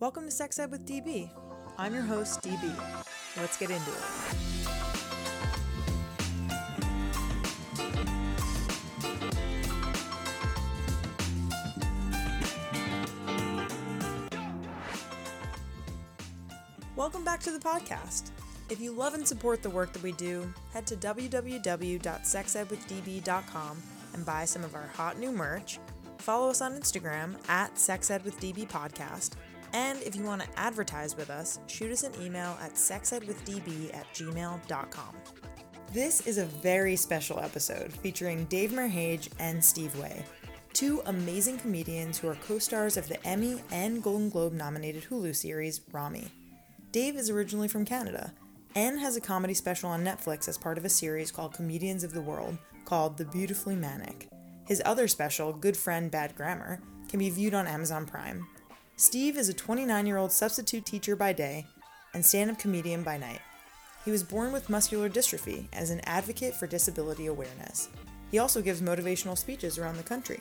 Welcome to Sex Ed with DB. I'm your host, DB. Let's get into it. Welcome back to the podcast. If you love and support the work that we do, head to www.sexedwithdb.com and buy some of our hot new merch. Follow us on Instagram at sexedwithdb podcast. And if you want to advertise with us, shoot us an email at sexedwithdb at gmail.com. This is a very special episode featuring Dave Merheje and Steve Way, two amazing comedians who are co stars of the Emmy and Golden Globe nominated Hulu series Rami. Dave is originally from Canada and has a comedy special on Netflix as part of a series called Comedians of the World called The Beautifully Manic. His other special, Good Friend, Bad Grammar, can be viewed on Amazon Prime. Steve is a 29 year old substitute teacher by day and stand up comedian by night. He was born with muscular dystrophy as an advocate for disability awareness. He also gives motivational speeches around the country.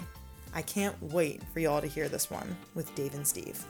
I can't wait for y'all to hear this one with Dave and Steve.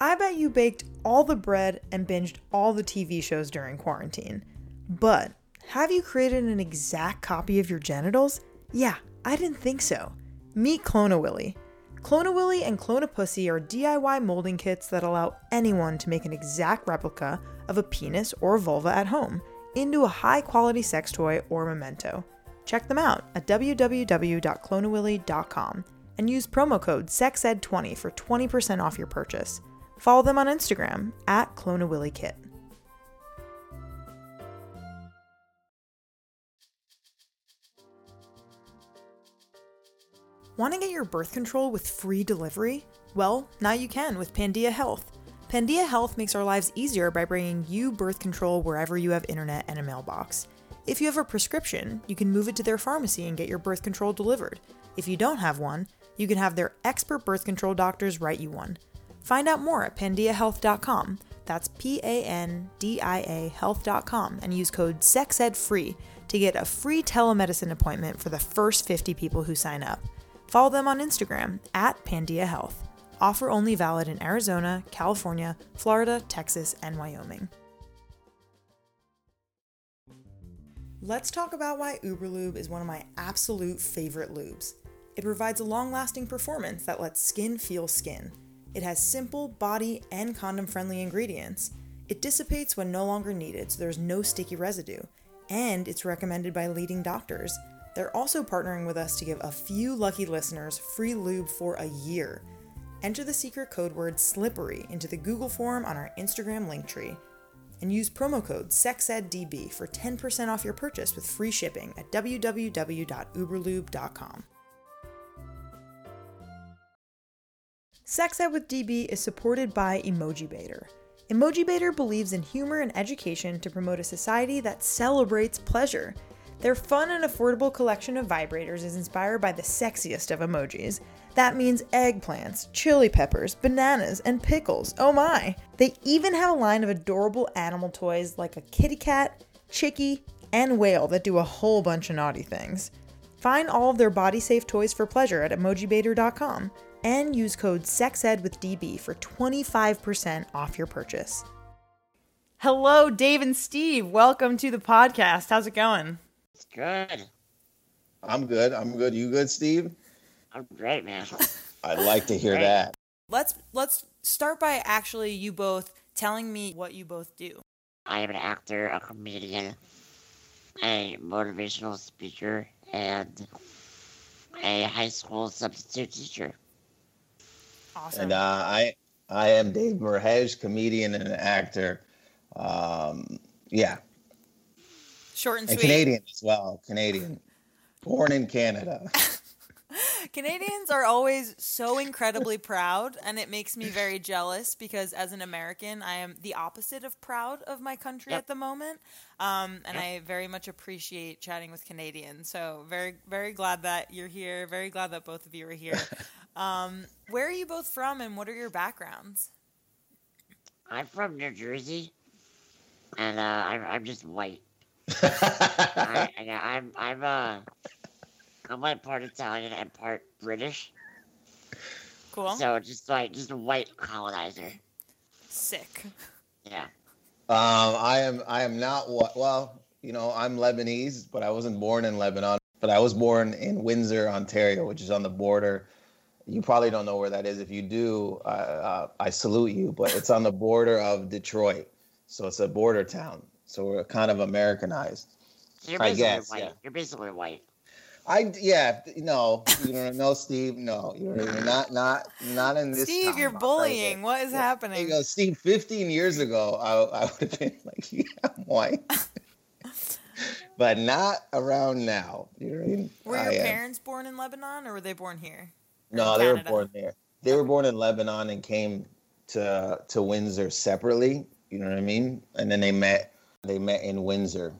I bet you baked all the bread and binged all the TV shows during quarantine. But have you created an exact copy of your genitals? Yeah, I didn't think so. Meet Clone-A-Willy. Clone-A-Willy and Clone-A-Pussy are DIY molding kits that allow anyone to make an exact replica of a penis or vulva at home into a high quality sex toy or memento. Check them out at www.cloneawilly.com and use promo code SEXED20 for 20% off your purchase. Follow them on Instagram at CloneAWillyKit. Want to get your birth control with free delivery? Well, now you can with Pandia Health. Pandia Health makes our lives easier by bringing you birth control wherever you have internet and a mailbox. If you have a prescription, you can move it to their pharmacy and get your birth control delivered. If you don't have one, you can have their expert birth control doctors write you one. Find out more at pandiahealth.com. That's P A N D I A health.com and use code SEXEDFREE to get a free telemedicine appointment for the first 50 people who sign up. Follow them on Instagram at Pandia Health. Offer only valid in Arizona, California, Florida, Texas, and Wyoming. Let's talk about why Uberlube is one of my absolute favorite lubes. It provides a long lasting performance that lets skin feel skin. It has simple, body, and condom friendly ingredients. It dissipates when no longer needed, so there's no sticky residue. And it's recommended by leading doctors. They're also partnering with us to give a few lucky listeners free lube for a year. Enter the secret code word SLIPPERY into the Google form on our Instagram link tree. And use promo code SEXEDDB for 10% off your purchase with free shipping at www.uberlube.com. Sex Ed with DB is supported by Emojibator. Emoji Baiter believes in humor and education to promote a society that celebrates pleasure. Their fun and affordable collection of vibrators is inspired by the sexiest of emojis. That means eggplants, chili peppers, bananas, and pickles. Oh my! They even have a line of adorable animal toys like a kitty cat, chickie, and whale that do a whole bunch of naughty things. Find all of their body safe toys for pleasure at emojibator.com and use code SEXED with DB for 25% off your purchase. Hello, Dave and Steve. Welcome to the podcast. How's it going? It's good. I'm good. I'm good. You good, Steve? I'm great, man. I'd like to hear Great. that. Let's let's start by actually you both telling me what you both do. I am an actor, a comedian, a motivational speaker, and a high school substitute teacher. Awesome. And uh, I I am Dave Merheje, comedian and an actor. Um, yeah, Short and and sweet. Canadian as well. Canadian, born in Canada. Canadians are always so incredibly proud, and it makes me very jealous because as an American, I am the opposite of proud of my country Yep. at the moment. Um, and Yep. I very much appreciate chatting with Canadians. So very, very glad that you're here. Very glad that both of you are here. um, where are you both from, and what are your backgrounds? I'm from New Jersey, and uh, I'm, I'm just white. I, I, I'm I'm uh I'm like part Italian and part British. Cool. So just like just a white colonizer. Sick. Yeah. Um, I am I am not what well, you know, I'm Lebanese, but I wasn't born in Lebanon. But I was born in Windsor, Ontario, which is on the border. You probably don't know where that is. If you do, uh, uh, I salute you. But it's on the border of Detroit, so it's a border town. So we're kind of Americanized. You're I basically guess, white. yeah. You're basically white. I yeah no you don't know no Steve no you're, you're not not not in this. Steve, time you're bullying. there. What is Yeah. Happening? you go, Steve. Fifteen years ago, I I would have been like, yeah, I'm white, but not around now. You know what I mean? Were I your am. parents born in Lebanon or were they born here? No, in they were born there. They were born in Lebanon and came to to Windsor separately. You know what I mean? And then they met. They met in Windsor.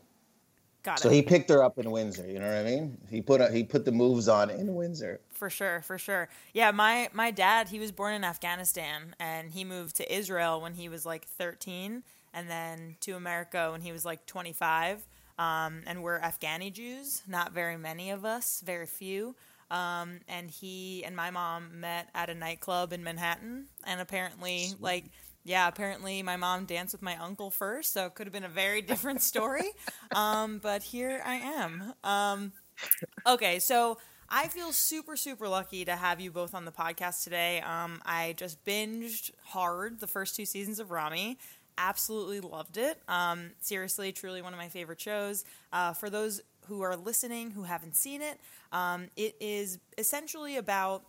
Got So it. he picked her up in Windsor. You know what I mean? He put a, he put the moves on in Windsor. For sure, for sure. Yeah, my my dad, he was born in Afghanistan and he moved to Israel when he was like 13 and then to America when he was like 25. Um, and we're Afghani Jews, not very many of us, very few. Um, and he and my mom met at a nightclub in Manhattan and apparently like yeah, apparently my mom danced with my uncle first, so it could have been a very different story. Um, but here I am. Um, Okay, so I feel super, super lucky to have you both on the podcast today. Um, I just binged hard the first two seasons of Rami. Absolutely loved it. Um, seriously, truly one of my favorite shows. Uh, for those who are listening who haven't seen it, um, it is essentially about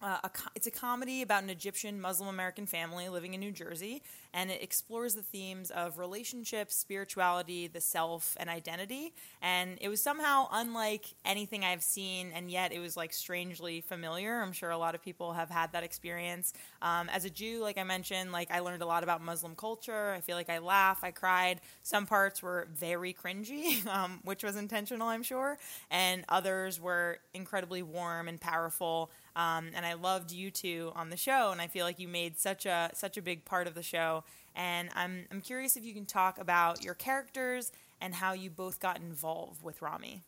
uh, a co- it's a comedy about an Egyptian Muslim American family living in New Jersey, and it explores the themes of relationships, spirituality, the self, and identity. And it was somehow unlike anything I've seen, and yet it was like strangely familiar. I'm sure a lot of people have had that experience. Um, as a Jew, like I mentioned, like I learned a lot about Muslim culture. I feel like I laughed, I cried. Some parts were very cringy, um, which was intentional, I'm sure, and others were incredibly warm and powerful. Um, and I loved you two on the show, and I feel like you made such a such a big part of the show. And I'm I'm curious if you can talk about your characters and how you both got involved with Rami.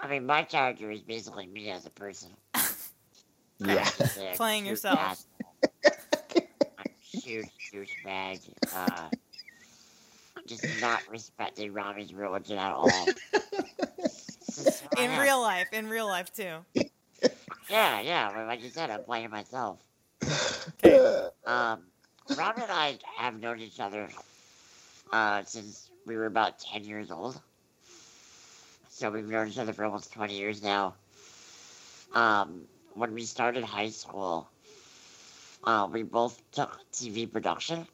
I mean, my character is basically me as a person. Yeah. A Playing yourself. asshole. Huge douchebag. Uh, just not respecting Rami's religion at all. This I In real life, in real life too. Yeah, yeah. Like you said, I'm playing myself. Um, Rob and I have known each other uh, since we were about 10 years old. So we've known each other for almost 20 years now. Um, when we started high school, uh, we both took TV production.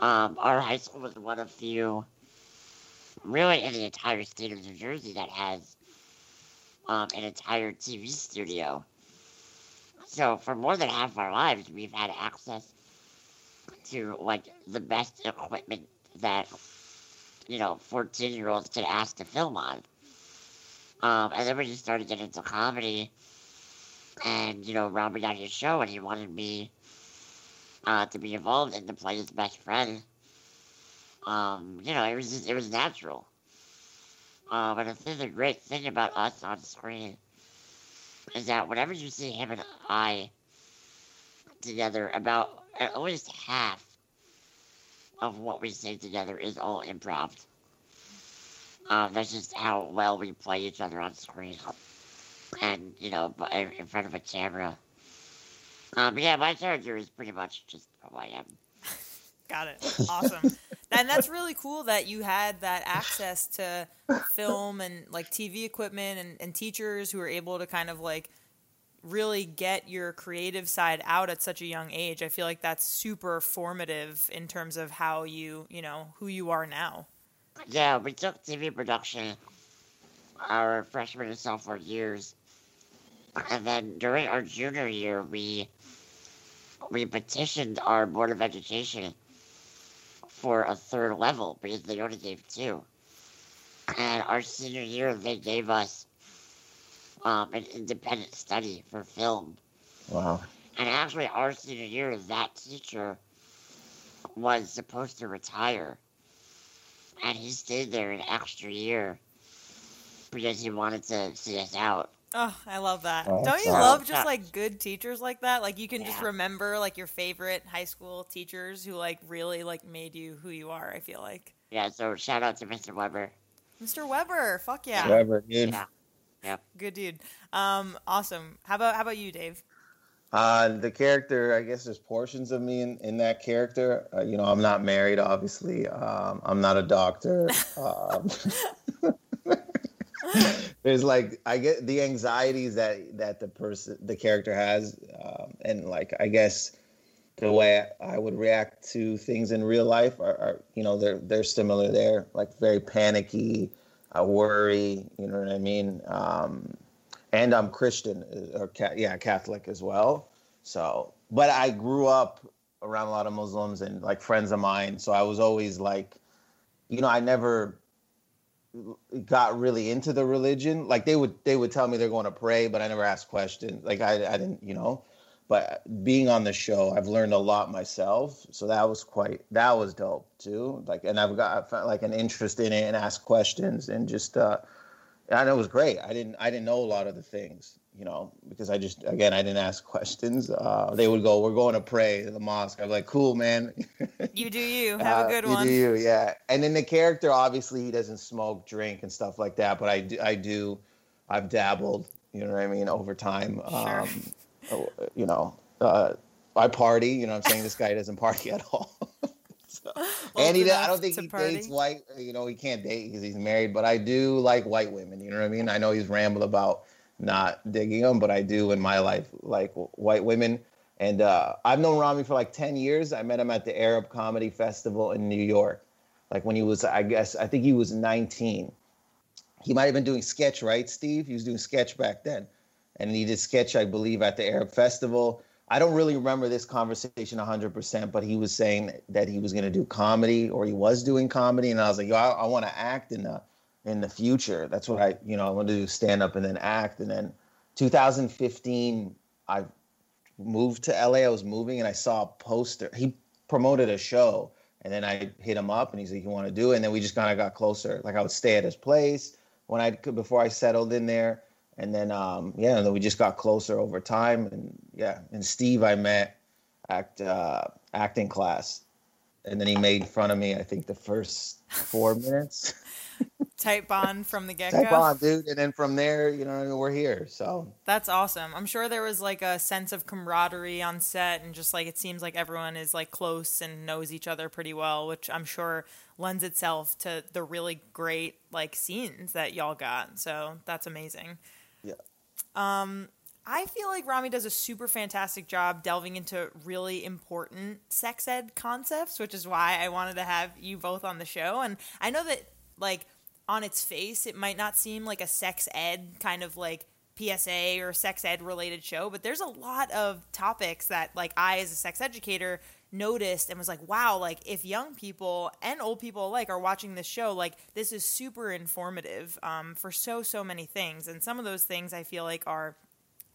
Um, our high school was one of few, really in the entire state of New Jersey, that has um, an entire TV studio. So for more than half our lives, we've had access to like the best equipment that you know fourteen year olds could ask to film on. Um, and then we just started getting into comedy, and you know Rob got his show, and he wanted me uh, to be involved and to play his best friend. Um, you know, it was just, it was natural. Um, and I think the great thing about us on screen is that whenever you see him and I together, about at least half of what we say together is all improv. Um, that's just how well we play each other on screen, and you know, in front of a camera. Um, yeah, my character is pretty much just who I am. Got it. Awesome. and that's really cool that you had that access to film and like TV equipment and, and teachers who are able to kind of like really get your creative side out at such a young age. I feel like that's super formative in terms of how you, you know, who you are now. Yeah, we took TV production our freshman and sophomore years, and then during our junior year, we we petitioned our board of education for a third level because they only gave two. And our senior year, they gave us um, an independent study for film. Wow. And actually, our senior year, that teacher was supposed to retire. And he stayed there an extra year. because he wanted to see us out. Oh, I love that. Oh, Don't you wow. love just like good teachers like that? Like you can just remember like your favorite high school teachers who like really like made you who you are, I feel like. Yeah, so shout out to Mr. Weber. Mr. Weber, fuck yeah. Whatever, dude. Yeah. Good dude. Um awesome. How about how about you, Dave? Uh, the character, I guess there's portions of me in, in that character. Uh, you know, I'm not married, obviously. Um, I'm not a doctor. Um, there's like, I get the anxieties that that the person, the character has, um, and like, I guess the way I would react to things in real life are, are you know, they're they're similar there. Like very panicky, I worry. You know what I mean? Um, and I'm Christian uh, or ca- yeah Catholic as well. So, but I grew up around a lot of Muslims and like friends of mine. So I was always like, you know, I never got really into the religion. Like they would they would tell me they're going to pray, but I never asked questions. Like I I didn't you know. But being on the show, I've learned a lot myself. So that was quite that was dope too. Like and I've got I found like an interest in it and asked questions and just uh and it was great. I didn't I didn't know a lot of the things, you know, because I just again I didn't ask questions. Uh, they would go, "We're going to pray the mosque." I'm like, "Cool, man." You do you. Have Uh, a good you one. You do you, yeah. And then the character, obviously, he doesn't smoke, drink, and stuff like that. But I do, I do, I've dabbled. You know what I mean? Over time, Sure. um, uh, you know, uh, I party. You know, what I'm saying this guy doesn't party at all. So- and he, I don't think he party. dates white. You know, he can't date because he's married. But I do like white women. You know what I mean? I know he's rambled about not digging them, but I do in my life like white women. And uh, I've known Rami for like 10 years. I met him at the Arab Comedy Festival in New York. Like when he was, I guess, I think he was 19. He might have been doing sketch, right, Steve? He was doing sketch back then. And he did sketch, I believe, at the Arab Festival. I don't really remember this conversation 100%, but he was saying that he was going to do comedy or he was doing comedy. And I was like, yo, I, I want to act in the, in the future. That's what I, you know, I want to do stand up and then act. And then 2015, I moved to LA. I was moving and I saw a poster. He promoted a show and then I hit him up and he's like, "You want to do it?" And then we just kind of got closer. Like I would stay at his place when I before I settled in there, and then um, yeah, and then we just got closer over time. And yeah, and Steve I met act uh, acting class, and then he made fun of me. I think the first four minutes. Tight bond from the get Type go. on, dude. And then from there, you know, we're here. So That's awesome. I'm sure there was like a sense of camaraderie on set and just like it seems like everyone is like close and knows each other pretty well, which I'm sure lends itself to the really great like scenes that y'all got. So that's amazing. Yeah. Um, I feel like Rami does a super fantastic job delving into really important sex ed concepts, which is why I wanted to have you both on the show. And I know that, like, on its face, it might not seem like a sex ed kind of like PSA or sex ed related show, but there's a lot of topics that, like, I as a sex educator noticed and was like, wow, like, if young people and old people alike are watching this show, like, this is super informative um, for so, so many things. And some of those things I feel like are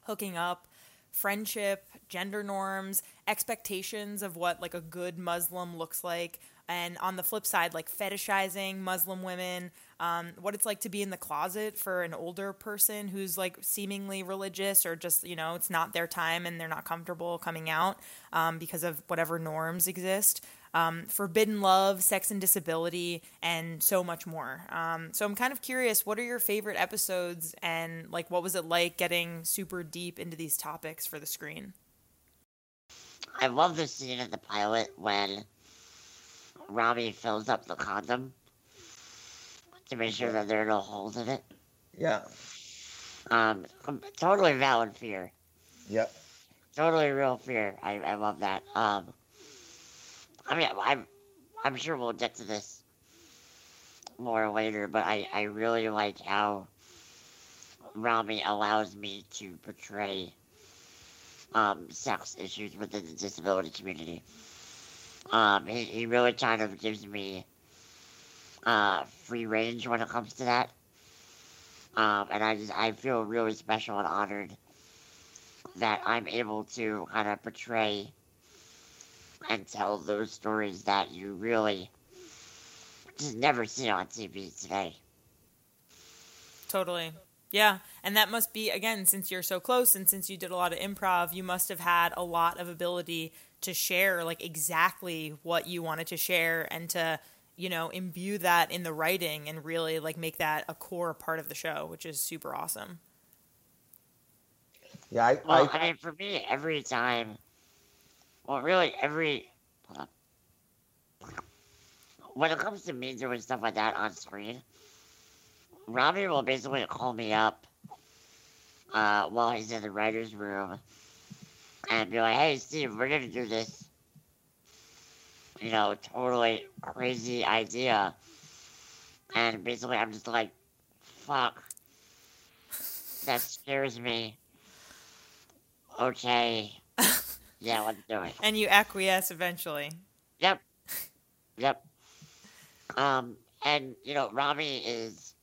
hooking up, friendship, gender norms, expectations of what like a good Muslim looks like, and on the flip side, like fetishizing Muslim women, um, what it's like to be in the closet for an older person who's like seemingly religious or just you know it's not their time and they're not comfortable coming out um, because of whatever norms exist. Um, forbidden love, sex and disability, and so much more. Um, so I'm kind of curious, what are your favorite episodes, and like, what was it like getting super deep into these topics for the screen? I love the scene in the pilot when Rami fills up the condom to make sure that there are no holes in it. Yeah. Um, totally valid fear. Yep. Totally real fear. I, I love that. Um, I mean, I'm, I'm sure we'll get to this more later, but I, I really like how Rami allows me to portray um, sex issues within the disability community. Um, he, he really kind of gives me uh, free range when it comes to that. Um, and I just I feel really special and honored that I'm able to kind of portray and tell those stories that you really just never see on TV today. Totally. Yeah. And that must be, again, since you're so close and since you did a lot of improv, you must have had a lot of ability to share like exactly what you wanted to share and to, you know, imbue that in the writing and really like make that a core part of the show, which is super awesome. Yeah, I, Well, I, I mean, for me, every time, well, really, every. When it comes to me doing stuff like that on screen, Robbie will basically call me up uh, while he's in the writer's room and be like, hey, Steve, we're going to do this, you know, totally crazy idea. And basically, I'm just like, fuck. That scares me. Okay. Yeah, let's do it. And you acquiesce eventually. Yep. Yep. Um, and you know, Rami is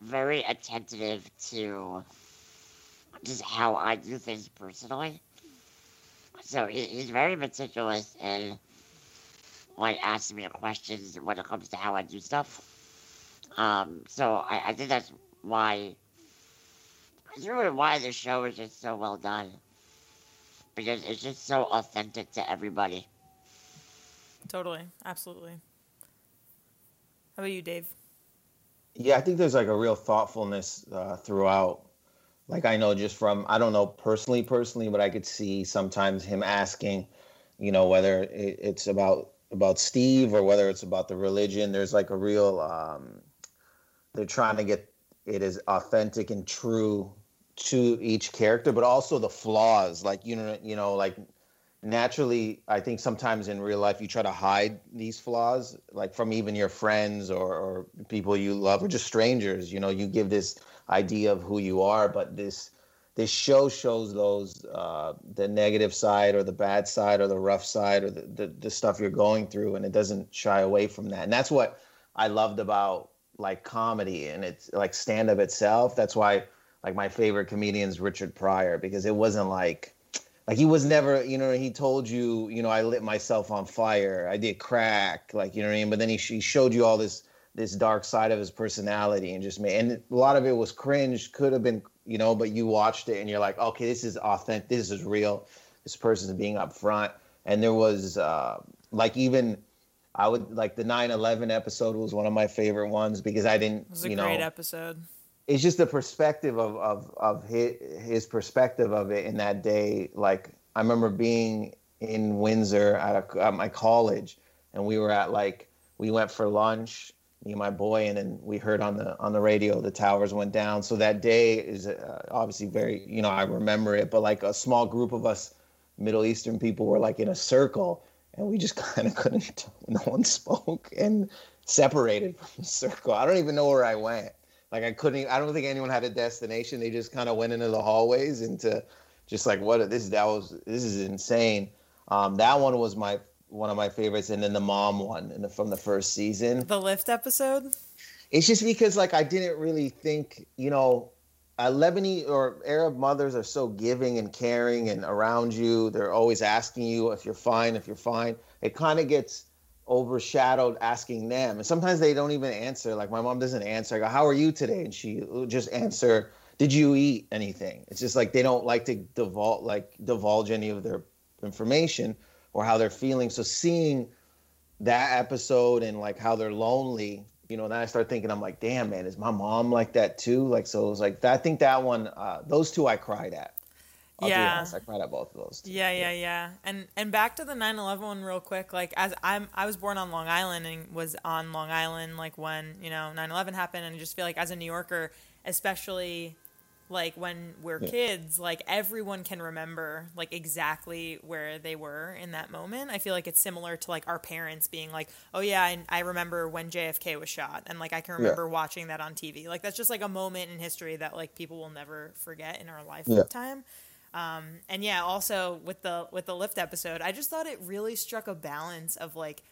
very attentive to just how I do things personally. So he, he's very meticulous in like asking me questions when it comes to how I do stuff. Um, so I, I think that's why it's really why the show is just so well done. Because it's just so authentic to everybody. Totally. Absolutely. How about you, Dave? yeah, I think there's like a real thoughtfulness uh, throughout. Like I know just from I don't know personally, personally, but I could see sometimes him asking, you know, whether it, it's about about Steve or whether it's about the religion. There's like a real um, they're trying to get it as authentic and true to each character, but also the flaws. Like you know, you know, like naturally, I think sometimes in real life you try to hide these flaws, like from even your friends or, or people you love or just strangers. You know, you give this idea of who you are, but this this show shows those uh, the negative side or the bad side or the rough side or the, the, the stuff you're going through, and it doesn't shy away from that. And that's what I loved about like comedy and it's like stand up itself. That's why like my favorite comedian is Richard Pryor because it wasn't like like he was never you know he told you you know I lit myself on fire I did crack like you know what I mean but then he, he showed you all this this dark side of his personality and just made and a lot of it was cringe could have been you know but you watched it and you're like okay this is authentic this is real this person's being upfront and there was uh like even I would like the 9/11 episode was one of my favorite ones because I didn't It was a you great know episode. it's just the perspective of of of his, his perspective of it in that day. Like I remember being in Windsor at, a, at my college, and we were at like we went for lunch, me and my boy, and then we heard on the on the radio the towers went down. So that day is uh, obviously very you know I remember it, but like a small group of us Middle Eastern people were like in a circle, and we just kind of couldn't. No one spoke and separated from the circle. I don't even know where I went. Like I couldn't. I don't think anyone had a destination. They just kind of went into the hallways into just like what this that was. This is insane. Um, that one was my one of my favorites, and then the mom one in the, from the first season. The lift episode? It's just because like I didn't really think you know, uh, Lebanese or Arab mothers are so giving and caring and around you. They're always asking you if you're fine, if you're fine. It kind of gets overshadowed asking them, and sometimes they don't even answer. Like my mom doesn't answer. I go, "How are you today?" And she will just answer, "Did you eat anything?" It's just like they don't like to divulge like divulge any of their information or how they're feeling. So seeing that episode and like how they're lonely you know then i start thinking i'm like damn man is my mom like that too like so it was like i think that one uh those two i cried at I'll Yeah. honest, i cried at both of those two. Yeah, yeah, yeah. And and back to the 9/11 one real quick. Like as I'm I was born on Long Island and was on Long Island like when, you know, 9/11 happened and I just feel like as a New Yorker, especially like when we're Yeah. kids, like everyone can remember like exactly where they were in that moment. I feel like it's similar to like our parents being like, "Oh yeah, I, I remember when JFK was shot." And like I can remember watching that on TV. Like that's just like a moment in history that like people will never forget in our lifetime. Um, and yeah, also with the with the lift episode, I just thought it really struck a balance of like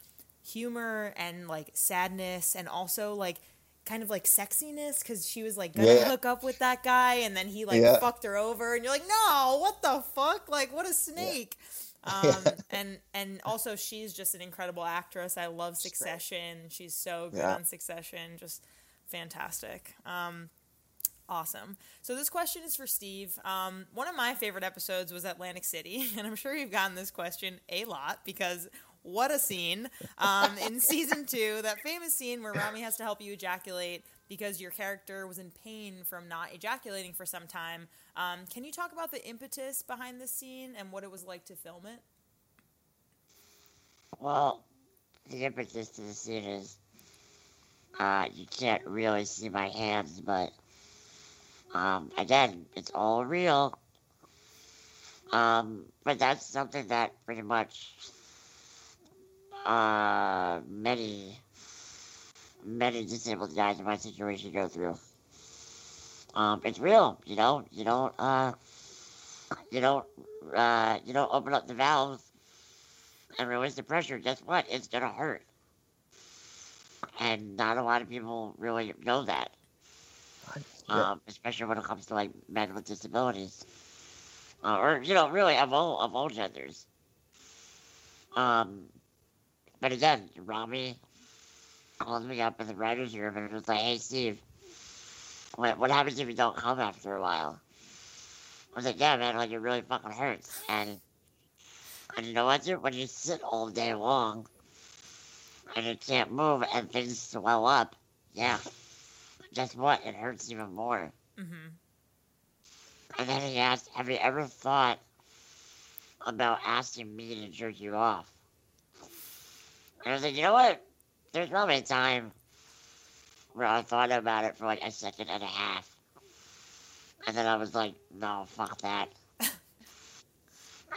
humor and like sadness, and also like kind of like sexiness because she was like gonna Yeah. hook up with that guy, and then he like Yeah. fucked her over, and you're like, no, what the fuck? Like, what a snake. Um, and and also she's just an incredible actress. I love Succession. She's so good Yeah. on Succession. Just fantastic. Um, awesome. So this question is for Steve. Um, one of my favorite episodes was Atlantic City, and I'm sure you've gotten this question a lot because what a scene um, in season two, that famous scene where Rami has to help you ejaculate because your character was in pain from not ejaculating for some time. Um, can you talk about the impetus behind this scene and what it was like to film it? Well, the impetus to the scene is uh, you can't really see my hands, but um, again, it's all real. Um, but that's something that pretty much uh, many many disabled guys in my situation go through. Um, it's real, you know. You don't uh, you don't uh, you don't open up the valves and release the pressure. Guess what? It's gonna hurt, and not a lot of people really know that. Yeah. Um, especially when it comes to like men with disabilities, uh, or you know, really of all of all genders. Um, but again, Rami called me up in the writer's room and was like, hey, Steve, what, what happens if you don't come after a while? I was like, yeah, man, like, it really fucking hurts. And, and you know what, dude? When you sit all day long and you can't move and things swell up, yeah, guess what? It hurts even more. Mm-hmm. And then he asked, have you ever thought about asking me to jerk you off? And I was like, you know what? There's probably a time where I thought about it for like a second and a half. And then I was like, no, fuck that. and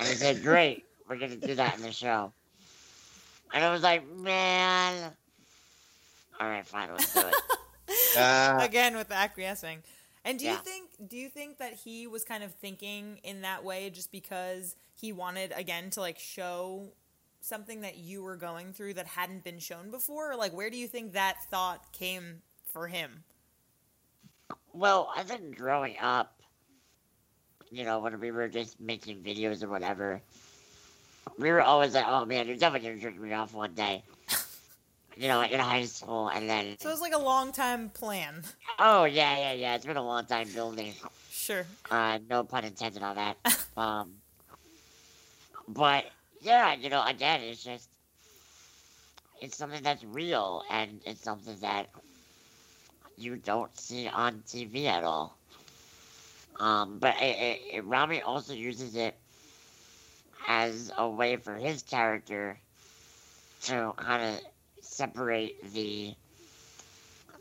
he said, great, we're going to do that in the show. And I was like, man. All right, fine, let's do it. Ah, Again with the acquiescing. And do you think do you think that he was kind of thinking in that way just because he wanted again to like show something that you were going through that hadn't been shown before? Or like where do you think that thought came for him? Well, I think growing up, you know, when we were just making videos or whatever, we were always like, oh man, you're definitely gonna jerk me off one day. You know, like in high school, and then, So it was like a long time plan. oh yeah, yeah, yeah, it's been a long time building. Sure. Uh, no pun intended on that. um, but yeah, you know, again, it's just, it's something that's real, and it's something that you don't see on TV at all. Um, but it, it, it, Rami also uses it as a way for his character to kind of separate the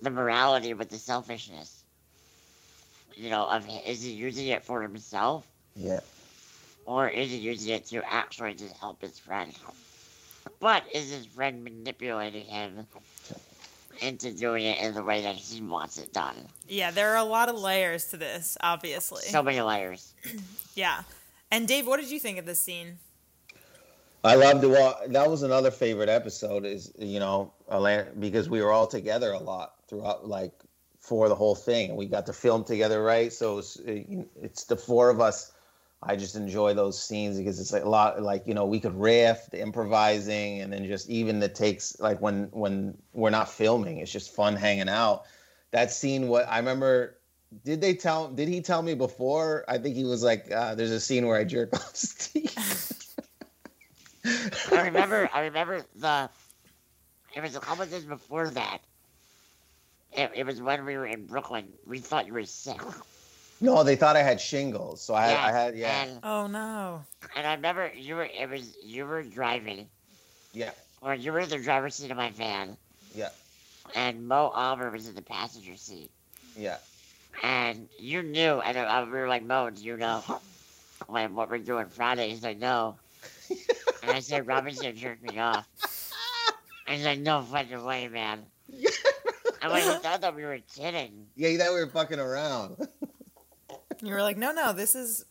the morality with the selfishness. You know, of is he using it for himself yeah. Or is he using it to actually just help his friend? But is his friend manipulating him into doing it in the way that he wants it done? Yeah, there are a lot of layers to this, obviously. So many layers. yeah. And Dave, what did you think of this scene? I loved it. Well, that was another favorite episode. Is you know, Atlanta, because we were all together a lot throughout, like for the whole thing, and we got to film together, right? So it's, it's the four of us. I just enjoy those scenes because it's like a lot, like you know, we could riff, the improvising, and then just even the takes, like when when we're not filming, it's just fun hanging out. That scene, what I remember. Did they tell? Did he tell me before? I think he was like, uh, "There's a scene where I jerk off Steve." I remember. I remember the. It was a couple days before that. It, it was when we were in Brooklyn. We thought you were sick. No, they thought I had shingles, so I, I had yeah, And, Oh no. and I remember you were. It was you were driving, yeah, or you were in the driver's seat of my van, yeah, and Mo Amer was in the passenger seat. yeah. And you knew, and uh, we were like, Mo, do you know when, what we're doing Friday? He's like, no. and I said, Robinson gonna jerk me off. And he's like, no fucking way, man. And when he thought that we were kidding. Yeah, you thought we were fucking around. You were like, no, no, this is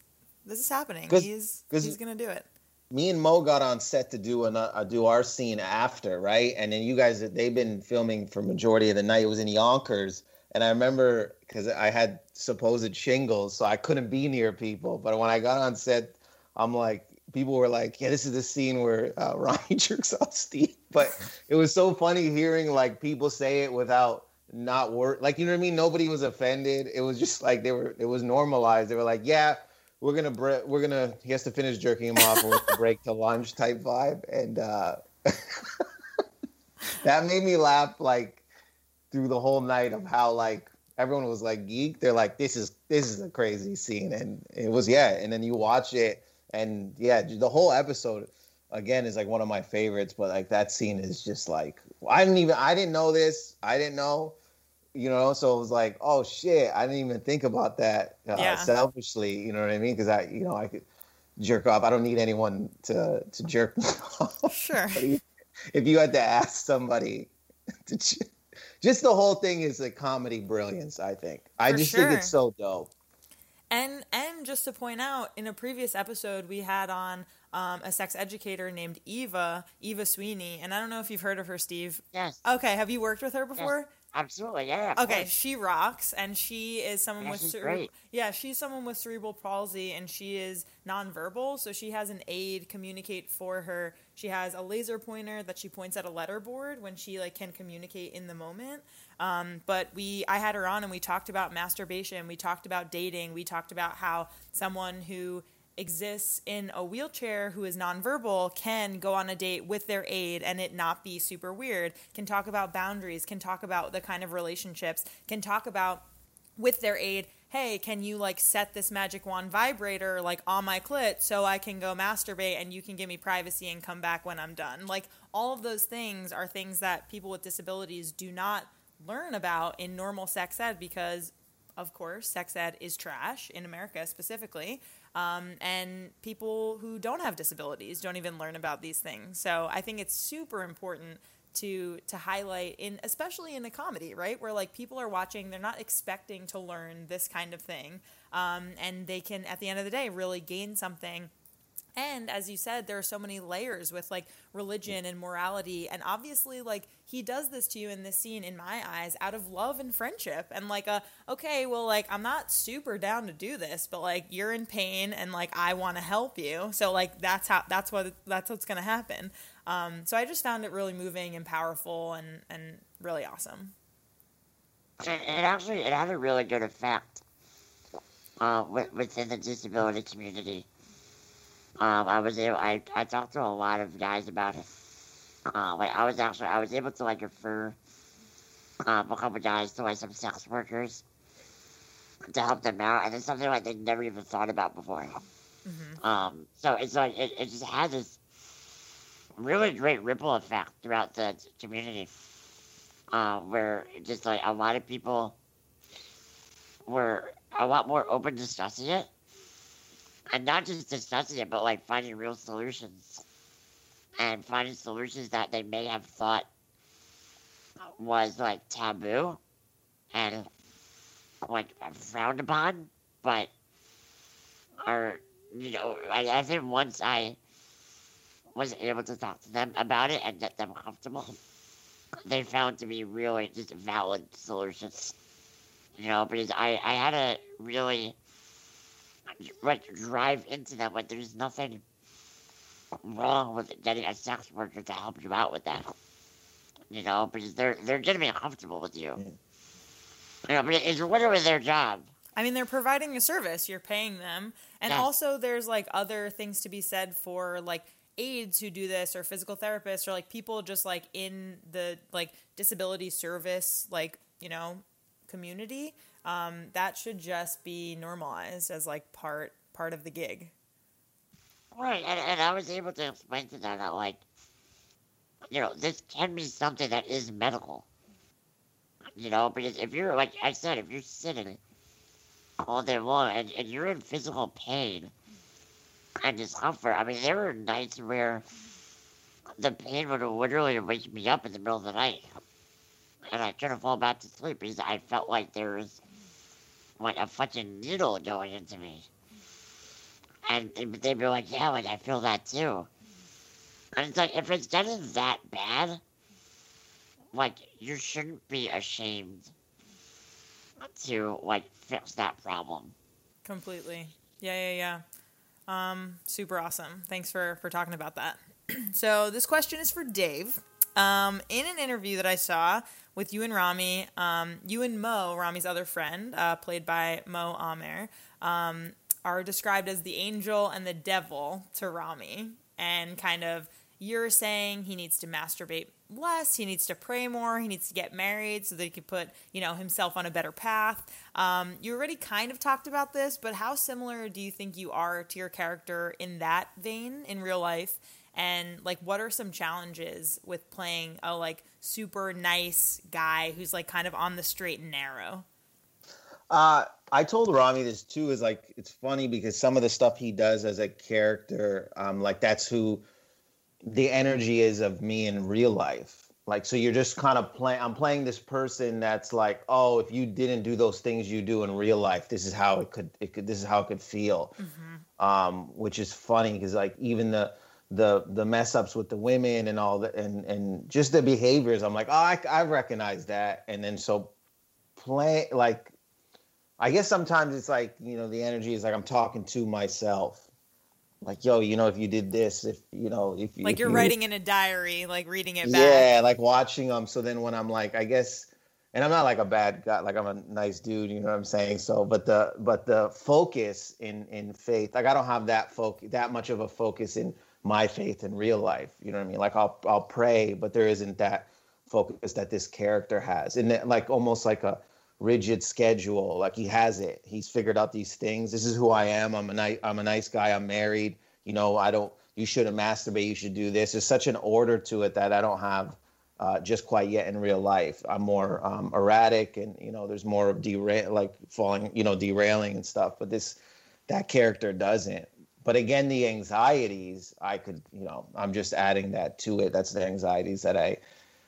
this is happening. 'Cause- he's 'cause- he's gonna do it. Me and Mo got on set to do an, uh, do our scene after, right? And then you guys, they've been filming for majority of the night. It was in Yonkers, and I remember because I had supposed shingles, so I couldn't be near people. But when I got on set, I'm like, people were like, "Yeah, this is the scene where uh, Ronnie jerks off Steve." But it was so funny hearing like people say it without not work. Like you know what I mean? Nobody was offended. It was just like they were. It was normalized. They were like, yeah, we're gonna bre- we're gonna. He has to finish jerking him off. We're break to lunch type vibe, and uh, that made me laugh like through the whole night of how like everyone was like geek. They're like, this is this is a crazy scene, and it was yeah. And then you watch it, and yeah, the whole episode again is like one of my favorites. But like that scene is just like I didn't even I didn't know this. I didn't know, you know. So it was like, oh shit, I didn't even think about that uh, Yeah. selfishly. You know what I mean? Because I, you know, I could jerk off. I don't need anyone to to jerk me off. Sure. If- if you had to ask somebody to ch- just the whole thing is a comedy brilliance i think i For just think it's so dope And and just to point out, in a previous episode, we had on um, a sex educator named Eva, Eva Sweeney, and I don't know if you've heard of her, Steve. Yes, Okay, have you worked with her before? Absolutely. Yeah. Okay, course. she rocks, and she is someone Yeah, with cere- yeah, she's someone with cerebral palsy, and she is nonverbal, so she has an aide communicate for her. She has a laser pointer that she points at a letterboard when she like can communicate in the moment. Um, but we, I had her on, and we talked about masturbation. We talked about dating. We talked about how someone who exists in a wheelchair who is nonverbal can go on a date with their aide and it not be super weird, can talk about boundaries, can talk about the kind of relationships, can talk about with their aid, hey, can you like set this magic wand vibrator like on my clit so I can go masturbate and you can give me privacy and come back when I'm done? Like all of those things are things that people with disabilities do not learn about in normal sex ed because of course, sex ed is trash in America specifically. Um, and people who don't have disabilities don't even learn about these things. So I think it's super important to to highlight in especially in a comedy, right? Where like people are watching, they're not expecting to learn this kind of thing, um, and they can at the end of the day really gain something and as you said, there are so many layers with like religion and morality. And obviously, like he does this to you in this scene, in my eyes, out of love and friendship. And like, a, okay, well, like I'm not super down to do this, but like you're in pain and like I want to help you. So like that's how that's what that's what's gonna happen. Um, so I just found it really moving and powerful and and really awesome. It, it actually it had a really good effect uh, within the disability community. Um, I was able, I, I talked to a lot of guys about it. Uh, like I was actually I was able to like refer um, a couple guys to like some sex workers to help them out, and it's something like they never even thought about before. Um, so it's like it, it just had this really great ripple effect throughout the community uh, where just like a lot of people were a lot more open to discussing it, and not just discussing it, but like finding real solutions, and finding solutions that they may have thought was like taboo, and like frowned upon, but are you know I, I think once I was able to talk to them about it and get them comfortable they found to be really just valid solutions. You know, because I, I had a really like drive into them like there's nothing wrong with getting a sex worker to help you out with that. You know, because they're they're gonna be uncomfortable with you. You know, but it's literally their job. I mean, they're providing a service. You're paying them, and Yes. also there's like other things to be said for like aides who do this, or physical therapists, or like people just like in the like disability service, like you know, community. Um, that should just be normalized as like part part of the gig. Right, and, and I was able to explain to them that, like, you know, this can be something that is medical. You know, because if you're, like I said, if you're sitting all day long and, and you're in physical pain and discomfort, I mean, there were nights where the pain would literally wake me up in the middle of the night. And I couldn't fall back to sleep because I felt like there was, like, a fucking needle going into me. And they- they'd be like, yeah, like, I feel that too. And it's like, if it's getting that bad, like, you shouldn't be ashamed to, like, fix that problem. Completely. Yeah, yeah, yeah. Um, super awesome. Thanks for for talking about that. so this question is for Dave. Um, in an interview that I saw with you and Rami. Um, you and Mo, Rami's other friend, uh, played by Mo Amer, um, are described as the angel and the devil to Rami, and kind of you're saying he needs to masturbate less, he needs to pray more, he needs to get married so that he can put, you know, himself on a better path. Um, you already kind of talked about this, but how similar do you think you are to your character in that vein in real life? And like, what are some challenges with playing a like super nice guy who's like kind of on the straight and narrow? Uh, I told Ramy this too. Is like it's funny because some of the stuff he does as a character, um, like that's who the energy is of me in real life. Like, so you're just kind of playing. I'm playing this person that's like, oh, if you didn't do those things you do in real life, this is how it could. It could. This is how it could feel. Mm-hmm. Um, which is funny because like even the the the mess ups with the women and all that and and just the behaviors. I'm like, oh, I I recognize that. And then so play like, I guess sometimes it's like you know the energy is like I'm talking to myself like yo you know if you did this if you know if you like you're you, writing in a diary like reading it back yeah like watching them so then when i'm like i guess and i'm not like a bad guy like i'm a nice dude you know what i'm saying so but the but the focus in in faith like i don't have that focus that much of a focus in my faith in real life you know what i mean like i'll i'll pray but there isn't that focus that this character has and like almost like a rigid schedule. Like he has it. He's figured out these things. This is who I am. I'm a nice I'm a nice guy. I'm married. You know, I don't you shouldn't masturbate. You should do this. There's such an order to it that I don't have uh, just quite yet in real life. I'm more um, erratic, and you know, there's more of derail, like falling, you know, derailing and stuff. But this, that character doesn't. But again, the anxieties, I could, you know, I'm just adding that to it. That's the anxieties that I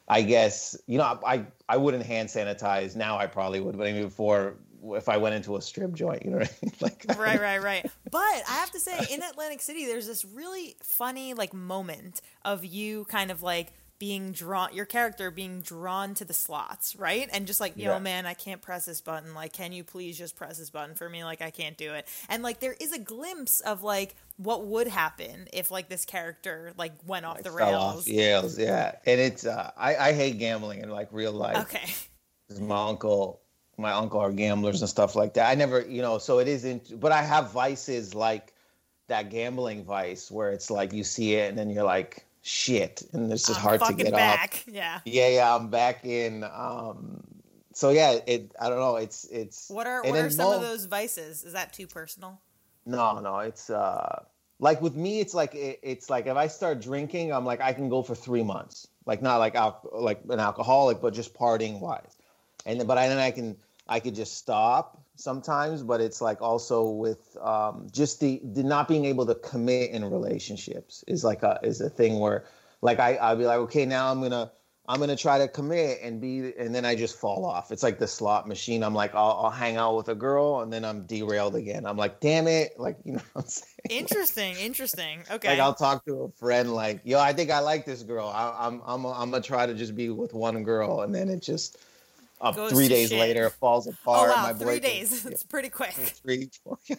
I guess you know I I wouldn't hand sanitize now. I probably would, but I mean before if I went into a strip joint, you know, I mean? like right, right, right. But I have to say, in Atlantic City, there's this really funny like moment of you kind of like being drawn your character being drawn to the slots right? And just like yo yeah. man i can't press this button. Like can you please just press this button for me? Like i can't do it. And like there is a glimpse of like what would happen if like this character like went off the rails off rails. Yeah. And it's uh i i hate gambling in like real life. Okay. My uncle my uncle are gamblers and stuff like that. I never you know so it isn't but i have vices like that gambling vice where it's like you see it and then you're like shit, and this is I'm hard to get back. off. Yeah. Yeah, yeah, I'm back in. Um, so yeah, it. I don't know. It's it's. What are what are some of those vices? Is that too personal? No, no. It's uh, like with me, it's like it, it's like if I start drinking, I'm like I can go for three months. Like not like al- like an alcoholic, but just partying wise. And then, but I, then I can I could just stop sometimes, but it's like also with um, just the, the not being able to commit in relationships is like a is a thing where like I I'll be like okay now I'm gonna I'm gonna try to commit and be and then I just fall off. It's like the slot machine. I'm like I'll, I'll hang out with a girl and then I'm derailed again. I'm like damn it, like you know what I'm saying. Interesting, interesting. Okay. Like I'll talk to a friend like yo I think I like this girl. I, I'm I'm I'm gonna try to just be with one girl and then it just uh, three days shit. later, it falls oh, apart. Oh wow, My three days. It's pretty quick. Three, four,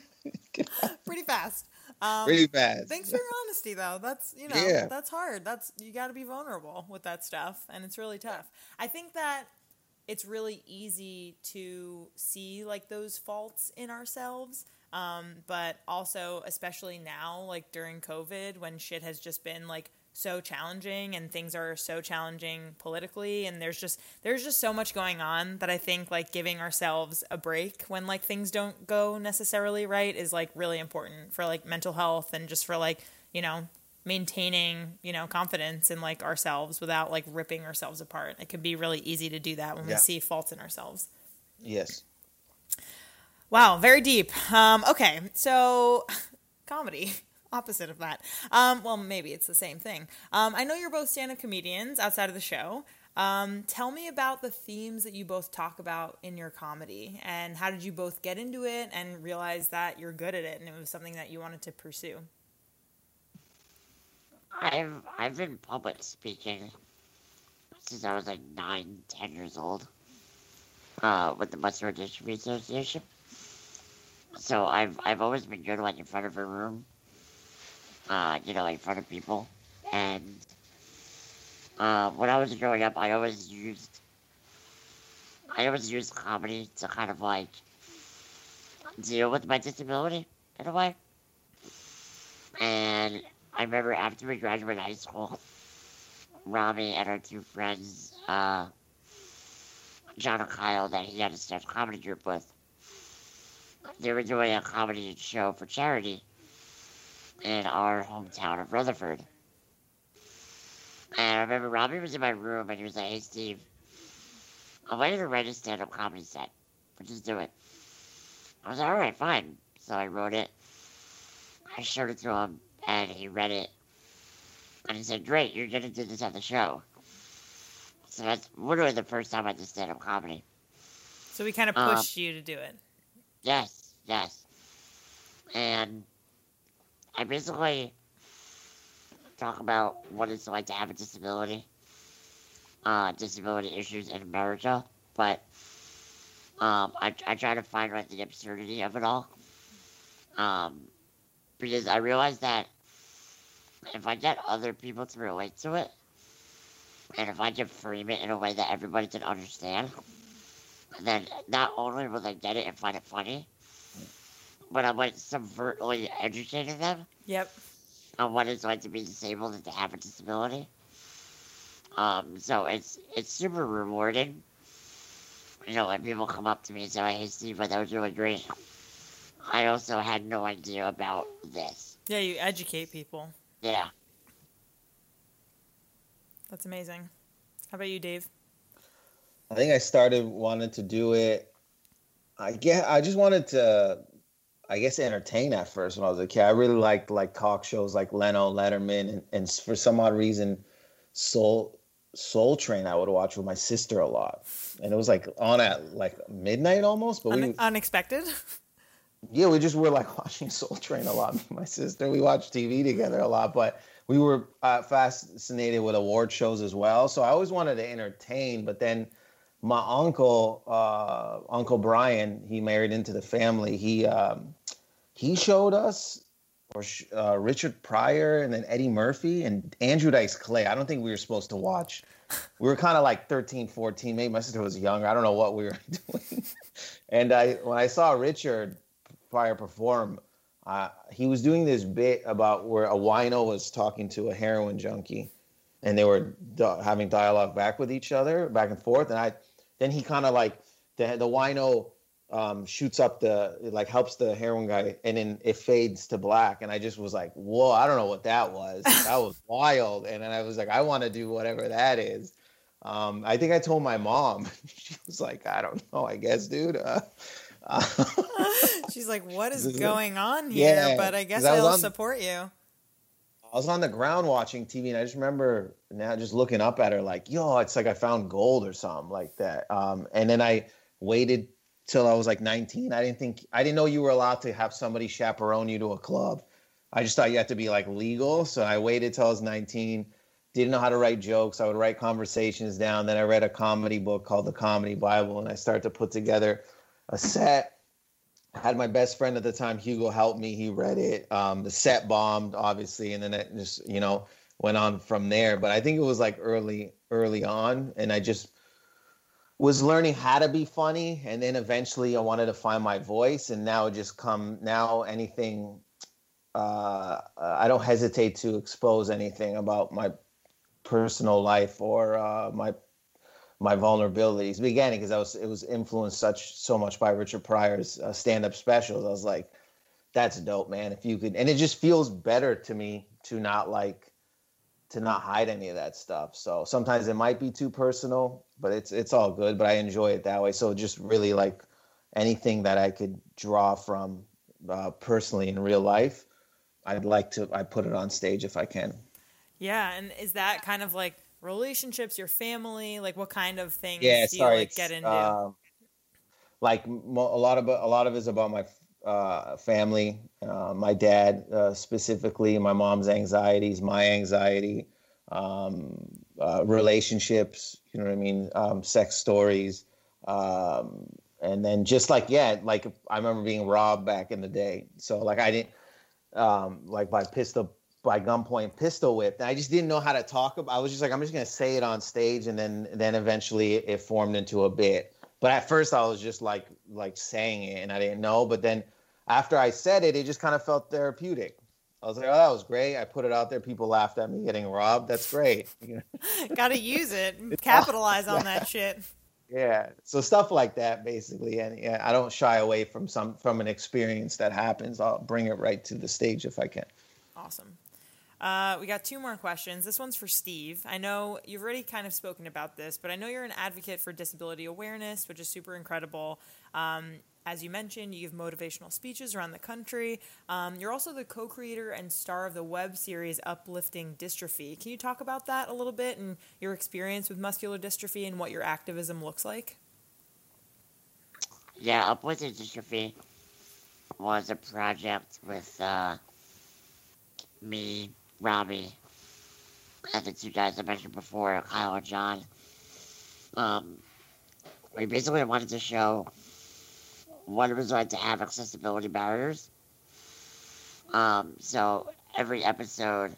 pretty fast. Um, pretty fast. Thanks for your honesty, though. That's you know, yeah. that's hard. That's you got to be vulnerable with that stuff, and it's really tough. I think that it's really easy to see like those faults in ourselves. Um, but also, especially now, like during COVID, when shit has just been like so challenging and things are so challenging politically and there's just there's just so much going on that I think like giving ourselves a break when like things don't go necessarily right is like really important for like mental health and just for like, you know, maintaining, you know, confidence in like ourselves without like ripping ourselves apart. It can be really easy to do that when yeah. we see faults in ourselves. Yes. Wow, very deep. Um, okay, so comedy opposite of that. Um, well, maybe it's the same thing. Um, I know you're both stand up comedians outside of the show. Um, tell me about the themes that you both talk about in your comedy and how did you both get into it and realize that you're good at it and it was something that you wanted to pursue? I've I've been public speaking since I was like nine, ten years old. Uh, with the Muscular Dystrophy Association. So I've I've always been good like in front of a room uh, you know, in front of people. And uh, when I was growing up, I always used I always used comedy to kind of like deal with my disability in a way. And I remember after we graduated high school, Ramy and our two friends, uh, John and Kyle, that he had a stand comedy group with, they were doing a comedy show for charity in our hometown of Rutherford. And I remember Ramy was in my room and he was like, Hey Steve, I want you to write a stand up comedy set. But just do it. I was like, Alright, fine. So I wrote it. I showed it to him and he read it. And he said, Great, you're gonna do this at the show. So that's literally the first time I did stand up comedy. So we kind of Um, pushed you to do it. Yes, yes. And I basically talk about what it's like to have a disability, uh, disability issues in America, but um, I, I try to find like the absurdity of it all. Um, because I realize that if I get other people to relate to it, and if I can frame it in a way that everybody can understand, then not only will they get it and find it funny, but I'm like subvertly educating them Yep. on what it's like to be disabled and to have a disability. Um, so it's it's super rewarding. You know, when people come up to me and say, "Hey, Steve, that was really great." I also had no idea about this. Yeah, you educate people. Yeah. That's amazing. How about you, Dave? I think I started wanting to do it. I get. I just wanted to, I guess, entertain at first when I was a kid. I really liked like talk shows like Leno, Letterman, and, and for some odd reason, Soul Soul Train I would watch with my sister a lot, and it was like on at like midnight almost. But we, unexpected. yeah, we just were like watching Soul Train a lot. My sister, we watched TV together a lot, but we were uh, fascinated with award shows as well. So I always wanted to entertain, but then my uncle, uh, Uncle Brian, he married into the family. He um, he showed us, or uh, Richard Pryor, and then Eddie Murphy and Andrew Dice Clay. I don't think we were supposed to watch. We were kind of like 13, 14. Maybe my sister was younger. I don't know what we were doing. and I when I saw Richard Pryor perform, uh, he was doing this bit about where a wino was talking to a heroin junkie, and they were having dialogue back with each other, back and forth. And I, then he kind of like the the wino um, shoots up the like helps the heroin guy, and then it fades to black. And I just was like, whoa, I don't know what that was. that was wild. And then I was like, I want to do whatever that is. Um, I think I told my mom. she was like, I don't know. I guess, dude. Uh, uh, She's like, "What is going on here?" Yeah, but I guess I was I'll on- support you. I was on the ground watching TV, and I just remember now just looking up at her like, "Yo, it's like I found gold or something like that." Um, and then I waited till I was like 19. I didn't think I didn't know you were allowed to have somebody chaperone you to a club. I just thought you had to be like legal. So I waited till I was 19. Didn't know how to write jokes. I would write conversations down. Then I read a comedy book called The Comedy Bible, and I started to put together a set. Had my best friend at the time, Hugo, help me. He read it. Um, the set bombed, obviously, and then it just, you know, went on from there. But I think it was like early, early on, and I just was learning how to be funny, and then eventually I wanted to find my voice, and now it just come now anything. Uh, I don't hesitate to expose anything about my personal life or uh, my my vulnerabilities. Beginning because I was it was influenced such so much by Richard Pryor's uh, stand up specials. I was like, that's dope, man. If you could, and it just feels better to me to not like to not hide any of that stuff. So sometimes it might be too personal, but it's it's all good. But I enjoy it that way. So just really like anything that I could draw from uh, personally in real life, I'd like to. I put it on stage if I can. Yeah, and is that kind of like relationships, your family, like what kind of things yeah do sorry you like get into? um, like mo- a lot of a lot of it is about my uh, family uh, my dad uh, specifically my mom's anxieties my anxiety um, uh, relationships you know what i mean um, sex stories um, and then just like yeah like i remember being robbed back in the day so like i didn't um, like by pistol by gunpoint pistol whipped. And I just didn't know how to talk about. I was just like, I'm just gonna say it on stage, and then then eventually it formed into a bit. But at first, I was just like like saying it, and I didn't know. But then after I said it, it just kind of felt therapeutic. I was like, oh, that was great. I put it out there. People laughed at me getting robbed. That's great. Got to use it. Capitalize on that shit. Yeah. So stuff like that, basically. And yeah, I don't shy away from some from an experience that happens. I'll bring it right to the stage if I can. Awesome. Uh, we got two more questions. This one's for Steve. I know you've already kind of spoken about this, but I know you're an advocate for disability awareness, which is super incredible. Um, as you mentioned, you give motivational speeches around the country. Um, you're also the co creator and star of the web series Uplifting Dystrophy. Can you talk about that a little bit and your experience with muscular dystrophy and what your activism looks like? Yeah, Uplifting Dystrophy was a project with uh, me, Ramy, and the two guys I mentioned before, Kyle and John. Um, we basically wanted to show what it was like to have accessibility barriers. Um, so every episode,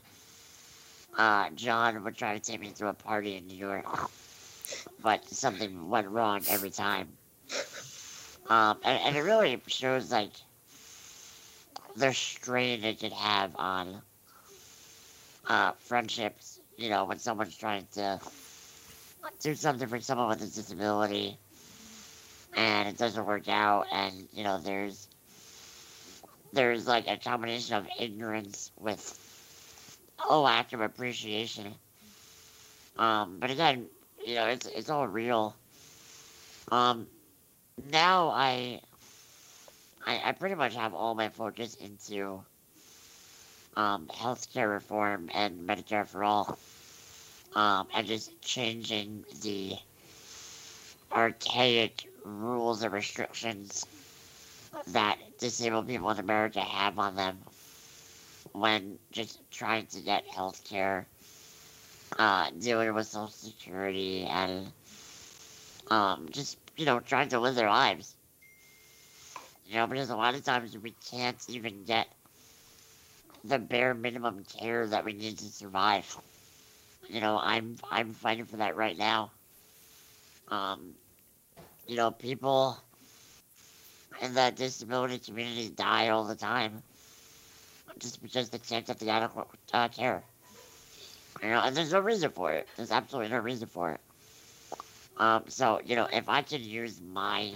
uh, John would try to take me to a party in New York, but something went wrong every time. Um, and, and it really shows like the strain it could have on uh, friendships, you know, when someone's trying to do something for someone with a disability and it doesn't work out and, you know, there's there's like a combination of ignorance with a lack of appreciation. Um, but again, you know, it's it's all real. Um, now I, I, I pretty much have all my focus into um, healthcare reform and Medicare for all, um, and just changing the archaic rules and restrictions that disabled people in America have on them when just trying to get health care, uh, dealing with Social Security, and um, just, you know, trying to live their lives. You know, because a lot of times we can't even get the bare minimum care that we need to survive. You know, I'm I'm fighting for that right now. Um, you know, people in the disability community die all the time just because they can't get the adequate uh, care. You know, and there's no reason for it. There's absolutely no reason for it. Um, so, you know, if I could use my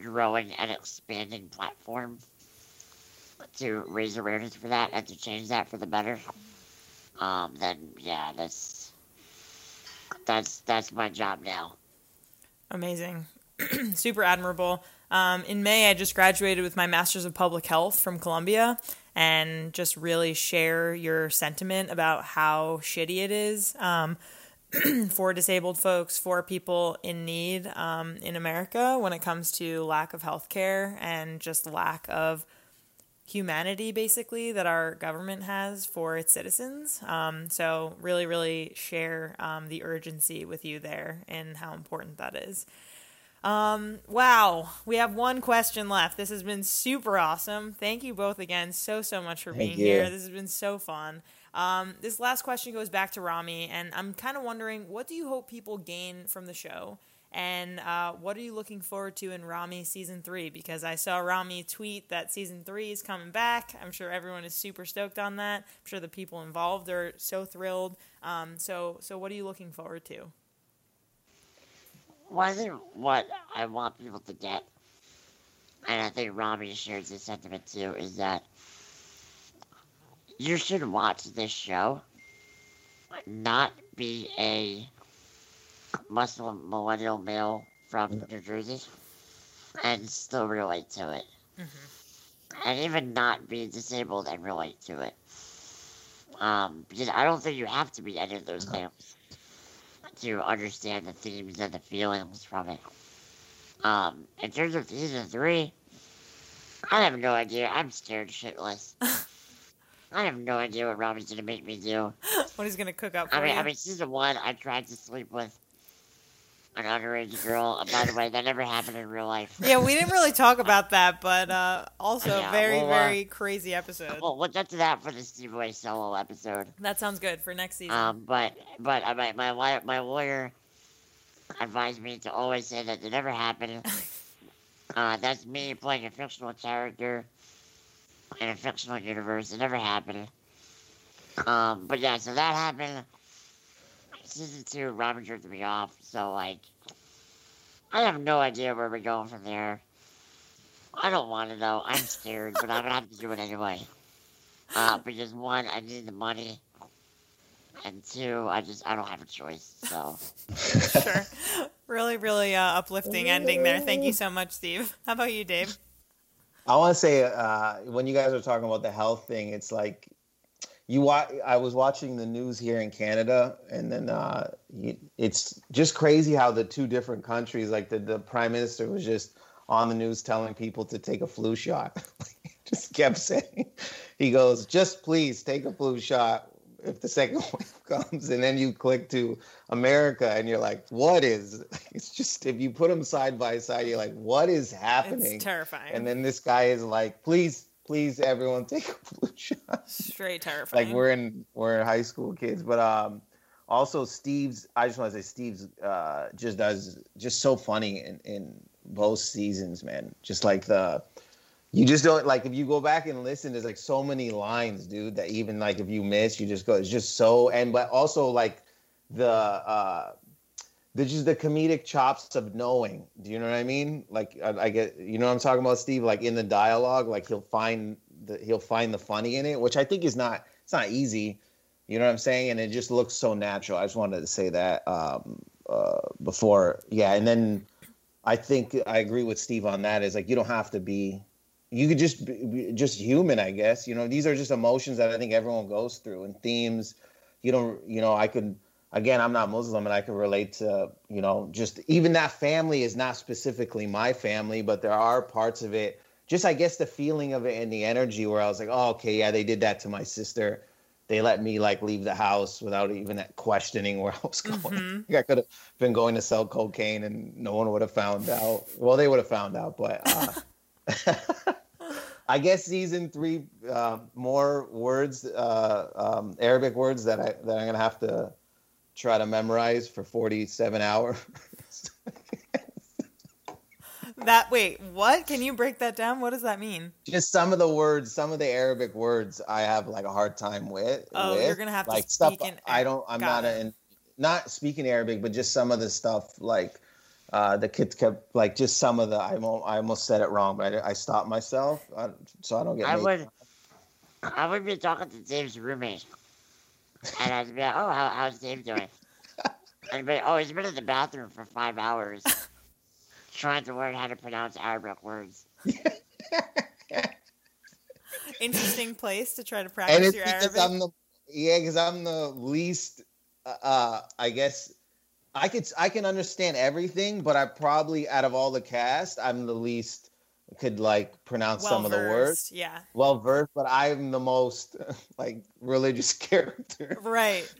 growing and expanding platform to raise awareness for that and to change that for the better, um, then yeah, that's that's that's my job now. Amazing. Super admirable. Um, in May, I just graduated with my Master's of Public Health from Columbia and just really share your sentiment about how shitty it is um, for disabled folks, for people in need um, in America when it comes to lack of health care and just lack of humanity, basically, that our government has for its citizens. Um, so, really, really share um, the urgency with you there and how important that is. Um, wow, we have one question left. This has been super awesome. Thank you both again so so much for Thank being you. here. This has been so fun. Um, this last question goes back to Ramy, and I'm kind of wondering, what do you hope people gain from the show, and uh, what are you looking forward to in Ramy season three? Because I saw Ramy tweet that season three is coming back. I'm sure everyone is super stoked on that. I'm sure the people involved are so thrilled. Um, so so what are you looking forward to? Well, I think what I want people to get, and I think Ramy shares this sentiment too, is that you should watch this show, not be a Muslim millennial male from New Jersey, and still relate to it. And even not be disabled and relate to it. Um, because I don't think you have to be any of those things to understand the themes and the feelings from it. Um, in terms of season three, I have no idea. I'm scared shitless. I have no idea what Ramy's gonna make me do. What he's gonna cook up for I mean, you? I mean, season one, I tried to sleep with an underage girl. And by the way, that never happened in real life. yeah, we didn't really talk about that, but uh, also Yeah, very well, uh, very crazy episode. Well, we'll get to that for the Steve Way solo episode. that sounds good for next season. Um, but but uh, my my law- my lawyer advised me to always say that it never happened. uh, that's me playing a fictional character in a fictional universe. It never happened. Um, but yeah, so that happened. Season two, Robin jerked me off. So like, I have no idea where we're going from there. I don't want to know. I'm scared, but I'm gonna have to do it anyway. Uh, because one, I need the money, and two, I just I don't have a choice. So sure. Really, really uh, uplifting ending there. Thank you so much, Steve. How about you, Dave? I want to say uh, when you guys are talking about the health thing, it's like you. I was watching the news here in Canada, and then uh, you, it's just crazy how the two different countries, like the, the prime minister was just on the news telling people to take a flu shot. just kept saying, he goes, just please take a flu shot if the second wave comes. And then you click to America and you're like, what is, it's just, if you put them side by side, you're like, what is happening? It's terrifying. And then this guy is like, please, please, everyone take a flu shot. Straight terrifying. like we're in, we're in high school kids. But, um, also Steve's, I just want to say Steve's, uh, just does just so funny in, in both seasons, man. Just like the, you just don't like if you go back and listen there's like so many lines dude that even like if you miss you just go it's just so and but also like the uh the just the comedic chops of knowing. Do you know what i mean? Like I, I, get you know what i'm talking about steve? Like in the dialogue like he'll find the he'll find the funny in it which i think is not it's not easy. You know what i'm saying? And it just looks so natural. I just wanted to say that um uh before. Yeah and then i think i agree with steve on that is like you don't have to be you could just be just human i guess. You know these are just emotions that i think everyone goes through and themes. You don't you know i could again i'm not muslim and i can relate to you know just even that family is not specifically my family but there are parts of it. Just i guess the feeling of it and the energy where i was like oh okay yeah they did that to my sister. They let me like leave the house without even questioning where i was going. Mm-hmm. i could have been going to sell cocaine and no one would have found out. Well they would have found out but uh, I guess season three uh, more words, uh, um, Arabic words that I that I'm gonna have to try to memorize for 47 hours. that wait, what? Can you break that down? What does that mean? Just some of the words, some of the Arabic words, I have like a hard time with. Oh, with. you're gonna have like to speak stuff. in. I don't. I'm Got not it. in. Not speaking Arabic, but just some of the stuff like uh, the kids kept like just some of the I almost, I almost said it wrong, but I, I stopped myself I, so I don't get. I made- would, I would be talking to Dave's roommate, and I'd be like, "Oh, how, how's Dave doing?" And he'd be, "Oh, he's been in the bathroom for five hours, trying to learn how to pronounce Arabic words." Interesting place to try to and practice it's your because Arabic. I'm the yeah, because I'm the least. Uh, uh, I guess I could I can understand everything, but I probably out of all the cast, I'm the least could like pronounce some of the words. Yeah. Well versed, but I'm the most like religious character. Right.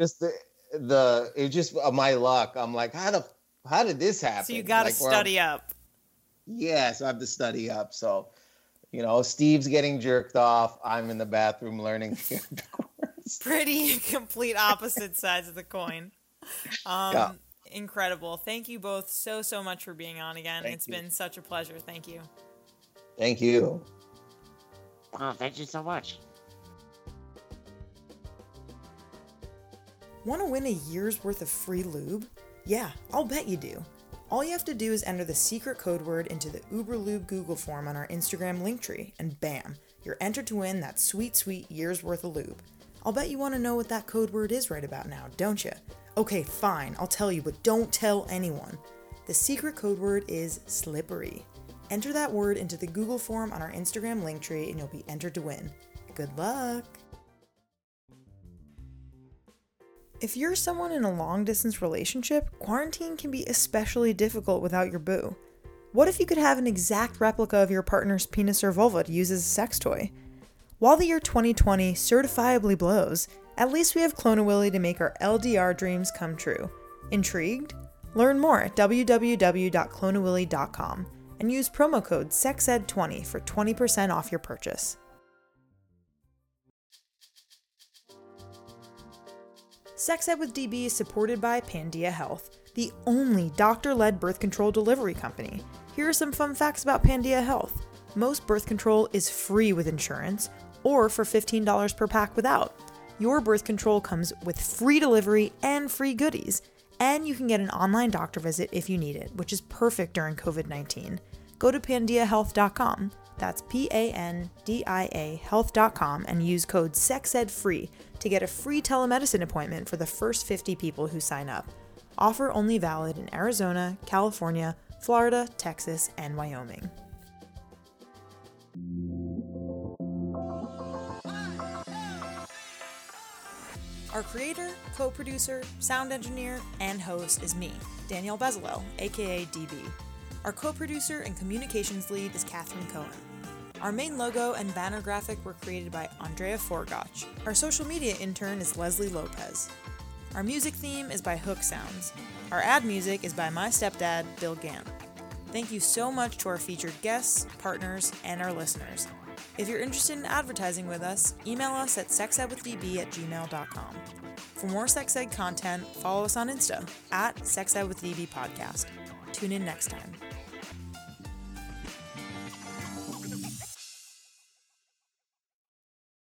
Just the the it just uh, my luck. I'm like, how the how did this happen? So you got to Like, study up. Yeah, so I have to study up. So, you know, Steve's getting jerked off. I'm in the bathroom learning. Pretty complete opposite sides of the coin. Um, Yeah. Incredible. Thank you both so, so much for being on again. Thank It's you. been such a pleasure. Thank you. Thank you. Oh, thank you so much. Want to win a year's worth of free lube? Yeah, I'll bet you do. All you have to do is enter the secret code word into the Uberlube Google form on our Instagram link tree, and bam, you're entered to win that sweet, sweet year's worth of lube. I'll bet you want to know what that code word is right about now, don't you? Okay, fine, I'll tell you, but don't tell anyone. The secret code word is slippery. Enter that word into the Google form on our Instagram link tree, and you'll be entered to win. Good luck! If you're someone in a long distance relationship, quarantine can be especially difficult without your boo. What if you could have an exact replica of your partner's penis or vulva to use as a sex toy? While the year 2020 certifiably blows, at least we have Clone Willy to make our LDR dreams come true. Intrigued? Learn more at www.cloneawilly.com and use promo code SEXED20 for 20% off your purchase. Sex Ed with DB is supported by Pandia Health, the only doctor led birth control delivery company. Here are some fun facts about Pandia Health. Most birth control is free with insurance or for $15 per pack without. Your birth control comes with free delivery and free goodies. And you can get an online doctor visit if you need it, which is perfect during COVID 19. Go to pandiahealth.com. That's P A N D I A health.com and use code SEXEDFREE to get a free telemedicine appointment for the first 50 people who sign up. Offer only valid in Arizona, California, Florida, Texas, and Wyoming. Our creator, co producer, sound engineer, and host is me, Danielle Bezalel, aka DB. Our co producer and communications lead is Catherine Cohen. Our main logo and banner graphic were created by Andrea Forgach. Our social media intern is Leslie Lopez. Our music theme is by Hook Sounds. Our ad music is by my stepdad, Bill Gant. Thank you so much to our featured guests, partners, and our listeners. If you're interested in advertising with us, email us at sexedwithdb at gmail.com. For more sex ed content, follow us on Insta at sexedwithdb podcast. Tune in next time.